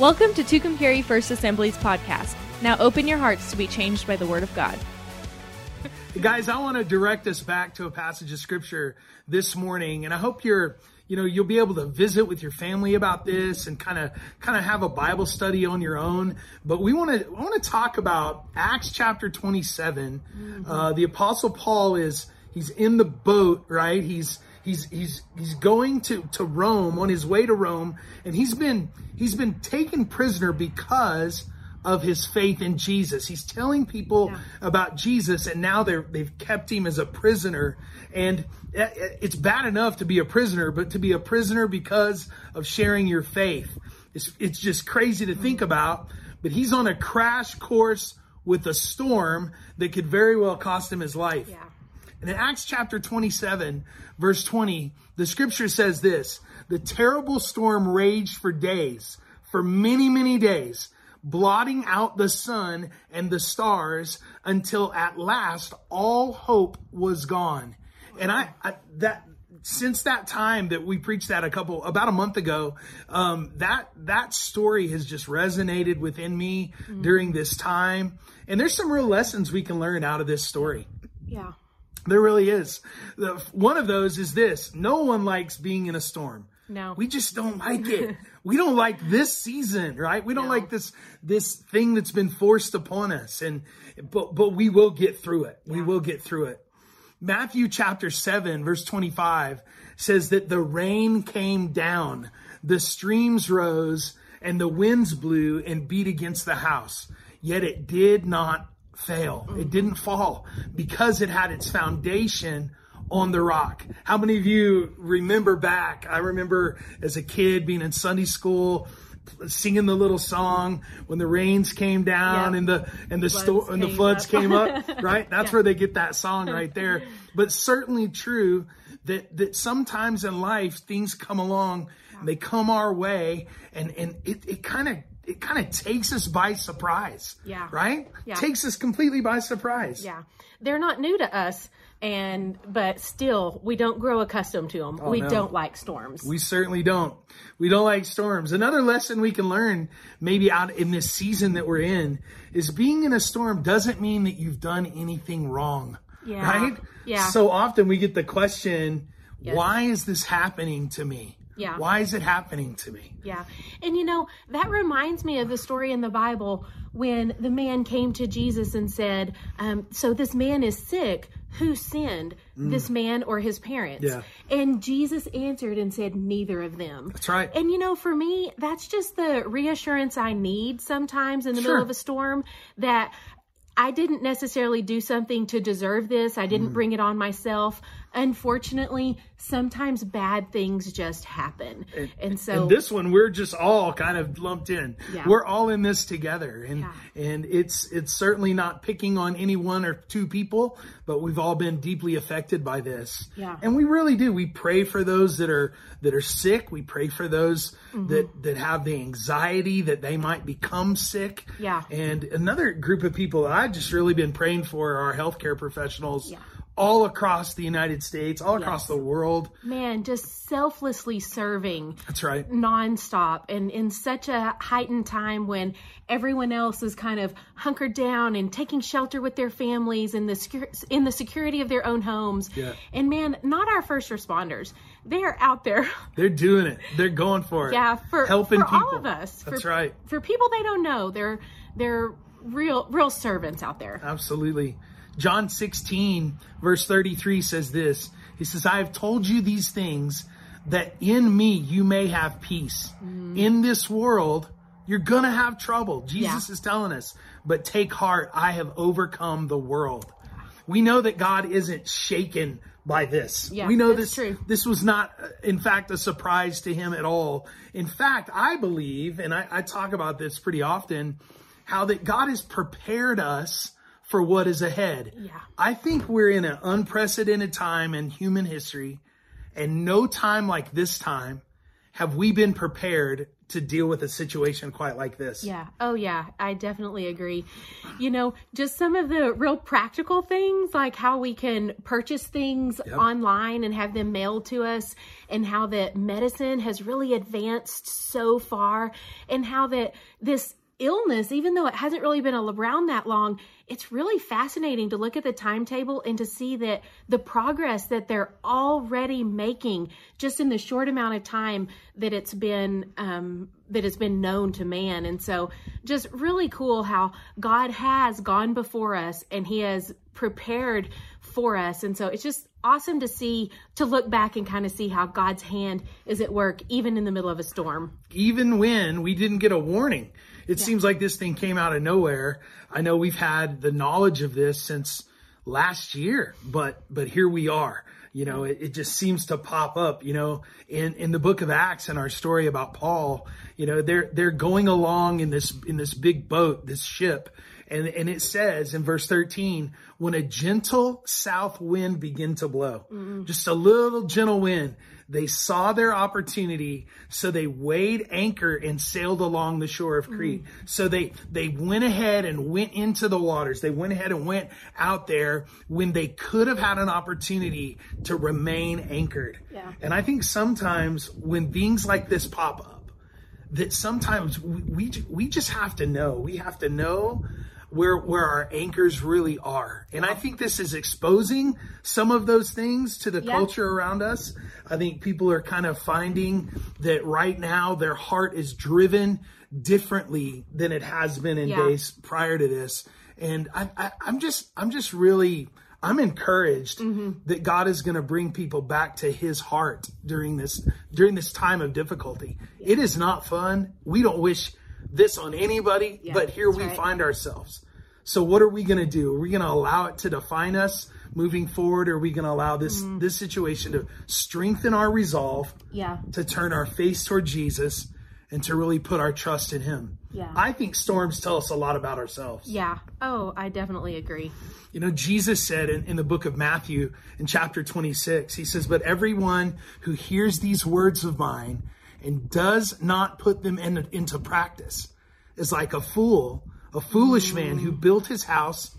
Welcome to Tucumcari First Assembly's podcast. Now open your hearts to be changed by the Word of God. Guys, I want to direct us back to a passage of scripture this morning, and I hope you're, you know, you'll be able to visit with your family about this and kind of, kind of have a Bible study on your own. But we want to, I want to talk about Acts chapter 27. Mm-hmm. Uh, the apostle Paul is, he's in the boat, right? He's, he's he's he's going to to Rome on his way to Rome and he's been he's been taken prisoner because of his faith in Jesus. He's telling people yeah. about Jesus and now they're they've kept him as a prisoner and it's bad enough to be a prisoner but to be a prisoner because of sharing your faith. It's it's just crazy to think about, but he's on a crash course with a storm that could very well cost him his life. Yeah. And in Acts chapter 27, verse 20, the scripture says this The terrible storm raged for days, for many, many days, blotting out the sun and the stars until at last all hope was gone. And I, I that, since that time that we preached that a couple about a month ago um, that that story has just resonated within me mm-hmm. during this time and there's some real lessons we can learn out of this story yeah there really is. One of those is this no one likes being in a storm. No. We just don't like it. we don't like this season, right? We don't no. like this this thing that's been forced upon us. And but but we will get through it. Yeah. We will get through it. Matthew chapter 7 verse 25 says that the rain came down, the streams rose, and the winds blew and beat against the house. Yet it did not fail. It didn't fall because it had its foundation on the rock. How many of you remember back? I remember as a kid being in Sunday school, singing the little song when the rains came down yeah. and the and the sto- and the floods up. came up. Right, that's yeah. where they get that song right there. But certainly true that that sometimes in life things come along, yeah. they come our way, and and it, it kind of it kind of takes us by surprise. Yeah. Right? Yeah. Takes us completely by surprise. Yeah. They're not new to us and but still we don't grow accustomed to them. Oh, we no. don't like storms. We certainly don't. We don't like storms. Another lesson we can learn maybe out in this season that we're in is being in a storm doesn't mean that you've done anything wrong. Yeah. Right? Yeah. So often we get the question, yes. why is this happening to me? Yeah. Why is it happening to me? Yeah. And you know, that reminds me of the story in the Bible when the man came to Jesus and said, um, So this man is sick. Who sinned, mm. this man or his parents? Yeah. And Jesus answered and said, Neither of them. That's right. And you know, for me, that's just the reassurance I need sometimes in the sure. middle of a storm that I didn't necessarily do something to deserve this. I didn't mm. bring it on myself unfortunately, sometimes bad things just happen. And, and so and this one, we're just all kind of lumped in. Yeah. We're all in this together. And, yeah. and it's, it's certainly not picking on any one or two people, but we've all been deeply affected by this. Yeah. And we really do. We pray for those that are, that are sick. We pray for those mm-hmm. that, that have the anxiety that they might become sick. Yeah. And another group of people that I've just really been praying for are healthcare professionals. Yeah all across the United States, all across the world. Man, just selflessly serving. That's right. Nonstop. And in such a heightened time when everyone else is kind of hunkered down and taking shelter with their families in the, in the security of their own homes. Yeah. And man, not our first responders. They're out there. They're doing it. They're going for it. Yeah, for helping for people. all of us. That's for, right. For people they don't know, they're they're real real servants out there. Absolutely. John 16, verse 33 says this He says, I have told you these things that in me you may have peace. Mm. In this world, you're going to have trouble. Jesus yeah. is telling us, but take heart, I have overcome the world. We know that God isn't shaken by this. Yeah, we know this true. this was not in fact a surprise to him at all. In fact, I believe, and I, I talk about this pretty often, how that God has prepared us for what is ahead. Yeah. I think we're in an unprecedented time in human history, and no time like this time have we been prepared to deal with a situation quite like this. Yeah. Oh, yeah. I definitely agree. You know, just some of the real practical things, like how we can purchase things yep. online and have them mailed to us, and how that medicine has really advanced so far, and how that this illness, even though it hasn't really been around that long, it's really fascinating to look at the timetable and to see that the progress that they're already making just in the short amount of time that it's been um, that it's been known to man. And so, just really cool how God has gone before us and He has prepared for us. And so, it's just awesome to see to look back and kind of see how God's hand is at work even in the middle of a storm. Even when we didn't get a warning. It yeah. seems like this thing came out of nowhere. I know we've had the knowledge of this since last year, but but here we are. You know, it, it just seems to pop up, you know, in, in the book of Acts and our story about Paul, you know, they're they're going along in this in this big boat, this ship, and, and it says in verse 13, when a gentle south wind began to blow, mm-hmm. just a little gentle wind, they saw their opportunity, so they weighed anchor and sailed along the shore of Crete. Mm-hmm. So they, they went ahead and went into the waters. They went ahead and went out there when they could have had an opportunity to remain anchored. Yeah. And I think sometimes when things like this pop up, that sometimes we, we, we just have to know. We have to know where where our anchors really are. And I think this is exposing some of those things to the yeah. culture around us. I think people are kind of finding that right now their heart is driven differently than it has been in yeah. days prior to this. And I, I, I'm just I'm just really I'm encouraged mm-hmm. that God is going to bring people back to his heart during this during this time of difficulty. It is not fun. We don't wish this on anybody, yeah, but here we right. find ourselves. So what are we going to do? Are we going to allow it to define us moving forward? Or are we going to allow this mm-hmm. this situation to strengthen our resolve? Yeah. To turn our face toward Jesus and to really put our trust in him. Yeah. I think storms tell us a lot about ourselves. Yeah. Oh, I definitely agree. You know, Jesus said in, in the book of Matthew in chapter 26, he says, But everyone who hears these words of mine and does not put them in, into practice is like a fool, a foolish man who built his house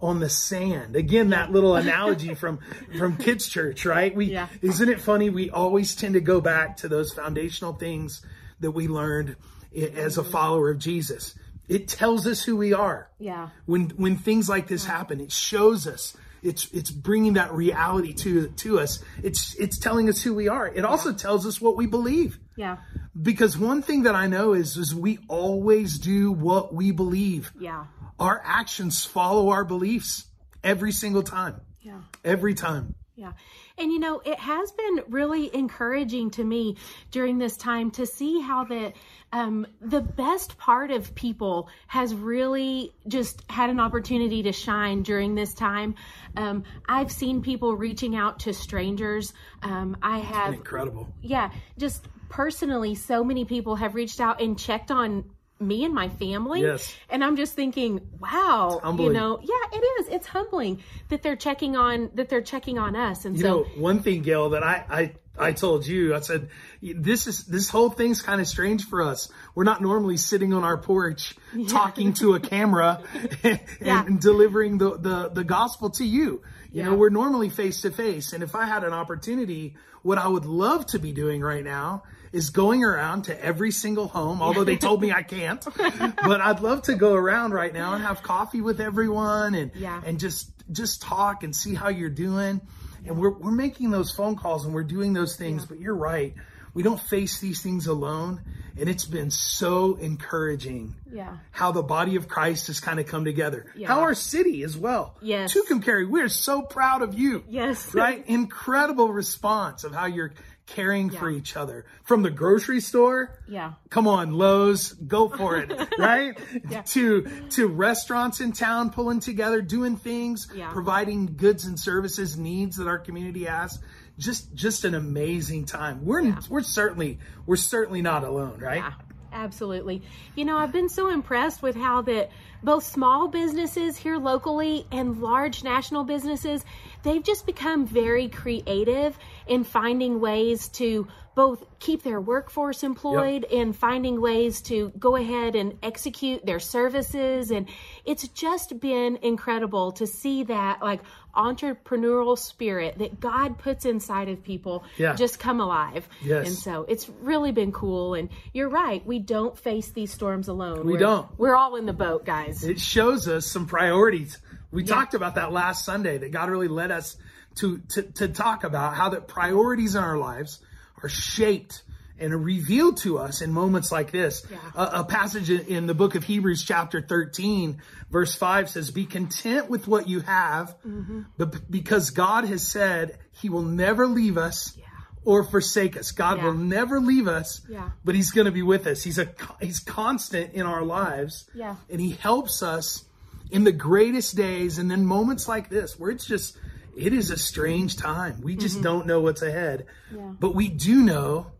on the sand. Again, that little analogy from from kids church, right? We yeah. isn't it funny? We always tend to go back to those foundational things that we learned as a follower of Jesus. It tells us who we are. Yeah. When when things like this happen, it shows us it's it's bringing that reality to to us. It's it's telling us who we are. It also yeah. tells us what we believe. Yeah. Because one thing that I know is is we always do what we believe. Yeah. Our actions follow our beliefs every single time. Yeah. Every time. Yeah. And you know, it has been really encouraging to me during this time to see how that um, the best part of people has really just had an opportunity to shine during this time. Um, I've seen people reaching out to strangers. Um, I have incredible. Yeah, just personally, so many people have reached out and checked on me and my family. Yes. And I'm just thinking, wow, you know, yeah, it is. It's humbling that they're checking on that they're checking on us. And you so know, one thing, Gail, that I, I I told you, I said, this is, this whole thing's kind of strange for us. We're not normally sitting on our porch yeah. talking to a camera and, yeah. and, delivering the, the, the gospel to you. You yeah. know, we're normally face to face. And if I had an opportunity, what I would love to be doing right now is going around to every single home, although they told me I can't. but I'd love to go around right now and have coffee with everyone and yeah. and just just talk and see how you're doing. And we're we're making those phone calls and we're doing those things, yeah. but you're right. We don't face these things alone. And it's been so encouraging yeah. how the body of Christ has kind of come together. Yeah. How our city as well. Yes. Tucumcari, we're so proud of you. Yes. Right? Incredible response of how you're caring yeah. for each other from the grocery store. Yeah. Come on, Lowe's, go for it, right? Yeah. To to restaurants in town pulling together, doing things, yeah. providing goods and services needs that our community has. Just just an amazing time. We're yeah. we're certainly we're certainly not alone, right? Yeah. Absolutely. You know, I've been so impressed with how that both small businesses here locally and large national businesses, they've just become very creative in finding ways to both keep their workforce employed yep. and finding ways to go ahead and execute their services and it's just been incredible to see that like entrepreneurial spirit that God puts inside of people yeah. just come alive. Yes. And so it's really been cool. And you're right, we don't face these storms alone. We we're, don't. We're all in the boat, guys. It shows us some priorities. We yeah. talked about that last Sunday that God really led us to, to, to talk about how that priorities in our lives are shaped and revealed to us in moments like this. Yeah. A, a, passage in the book of Hebrews, chapter 13, verse 5 says, Be content with what you have, mm-hmm. but because God has said he will never leave us. Yeah. Or forsake us. God yeah. will never leave us, but He's going to be with us. He's a He's constant in our lives, and He helps us in the greatest days, and then moments like this where it's just it is a strange time. We just mm-hmm. don't know what's ahead, but we do know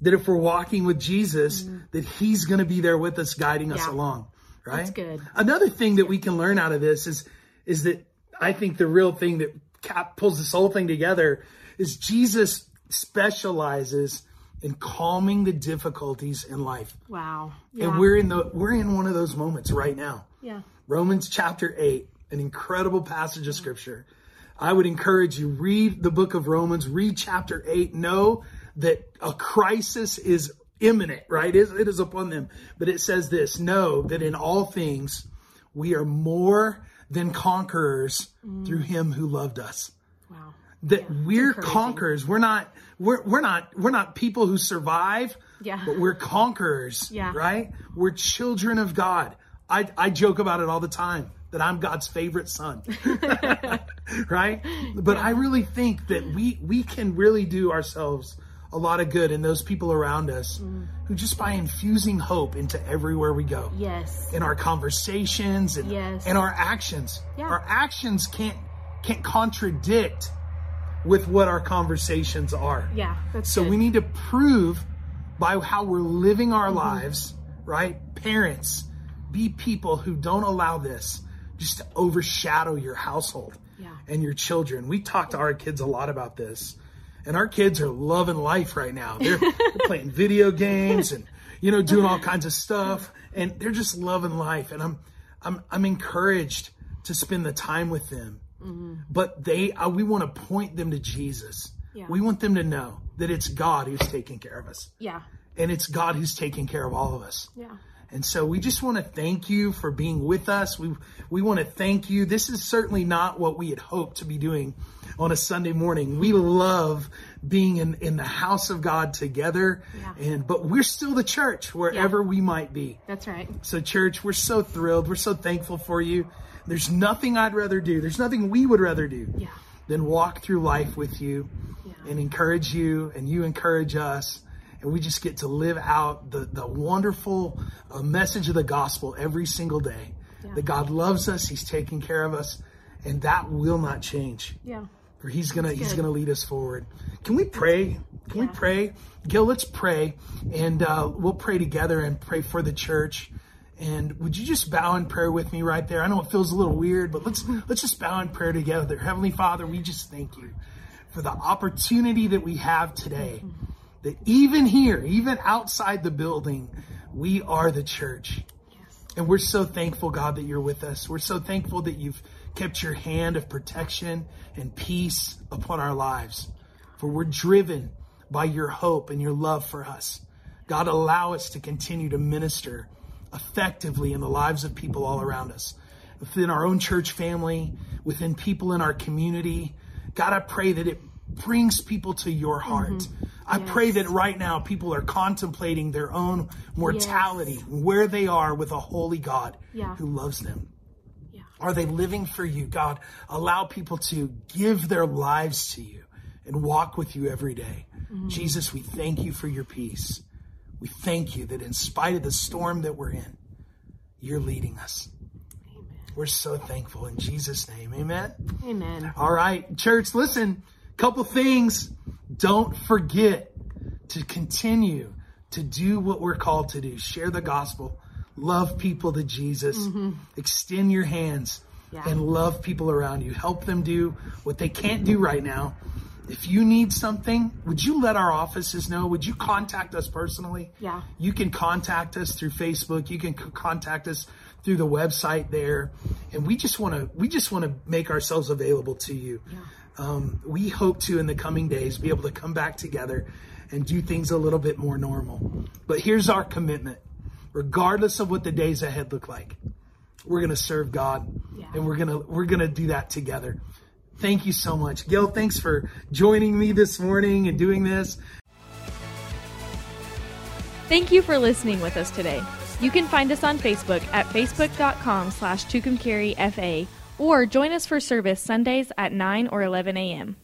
that if we're walking with Jesus, mm-hmm. that He's going to be there with us, guiding yeah. us along. Right? That's good. Another thing that we can learn out of this is is that I think the real thing that cap pulls this whole thing together is Jesus specializes in calming the difficulties in life. Wow. Yeah. And we're in the we're in one of those moments right now. Yeah. Romans chapter 8, an incredible passage of scripture. I would encourage you read the book of Romans, read chapter 8, know that a crisis is imminent, right? It is upon them. But it says this, know that in all things we are more than conquerors mm. through him who loved us. Wow. That yeah, we're conquerors. We're not, we're, we're not, we're not people who survive, yeah. but we're conquerors, yeah. right? We're children of God. I, I joke about it all the time that I'm God's favorite son. right? But yeah. I really think that we we can really do ourselves a lot of good in those people around us mm. who just by infusing hope into everywhere we go. Yes. In our conversations and yes. in our actions. Yeah. Our actions can't can't contradict with what our conversations are. Yeah. so good. we need to prove by how we're living our mm-hmm. lives, right? Parents, be people who don't allow this just to overshadow your household yeah. and your children. We talk to our kids a lot about this and our kids are loving life right now. They're, they're playing video games and you know doing all kinds of stuff, and they're just loving life. And I'm I'm I'm encouraged to spend the time with them. Mm-hmm. But they uh, we want to point them to Jesus. Yeah. We want them to know that it's God who's taking care of us. Yeah. And it's God who's taking care of all of us. Yeah. And so we just want to thank you for being with us. We we want to thank you. This is certainly not what we had hoped to be doing on a Sunday morning. We love being in, in the house of God together. Yeah. And but we're still the church wherever yeah. we might be. That's right. So church, we're so thrilled. We're so thankful for you. There's nothing I'd rather do. There's nothing we would rather do yeah. than walk through life with you and encourage you and you encourage us and we just get to live out the, the wonderful uh, message of the gospel every single day. Yeah. That God loves us, He's taking care of us, and that will not change. Yeah. For He's gonna He's gonna lead us forward. Can we pray? Can yeah. we pray? Gil, let's pray, and uh, we'll pray together and pray for the church. And would you just bow in prayer with me right there? I know it feels a little weird, but let's let's just bow in prayer together. Heavenly Father, we just thank you for the opportunity that we have today. Mm-hmm that even here, even outside the building, we are the church. Yes. And we're so thankful, God, that you're with us. We're so thankful that you've kept your hand of protection and peace upon our lives. For we're driven by your hope and your love for us. God, allow us to continue to minister effectively in the lives of people all around us, within our own church family, within people in our community. God, I pray that it brings people to your heart. Mm-hmm. I yes. pray that right now people are contemplating their own mortality, yes. where they are with a holy God yeah. who loves them. Yeah. Are they living for you? God, allow people to give their lives to you and walk with you every day. Mm-hmm. Jesus, we thank you for your peace. We thank you that in spite of the storm that we're in, you're leading us. Amen. We're so thankful in Jesus' name. Amen. Amen. All right, church, listen, couple things don't forget to continue to do what we're called to do. Share the gospel, love people to Jesus, mm-hmm. extend your hands Yeah. and love people around you. Help them do what they can't do right now. If you need something, would you let our offices know? Would you contact us personally? Yeah. You can contact us through Facebook. You can c- contact us through the website there. And we just want to, we just want to make ourselves available to you. Um, we hope to in the coming days be able to come back together and do things a little bit more normal. But here's our commitment. Regardless of what the days ahead look like, we're going to serve God Yeah. and we're going to, we're going to do that together. Thank you so much. Gil, thanks for joining me this morning and doing this. Thank you for listening with us today. You can find us on Facebook at facebook.com slash FA or join us for service Sundays at 9 or 11 a.m.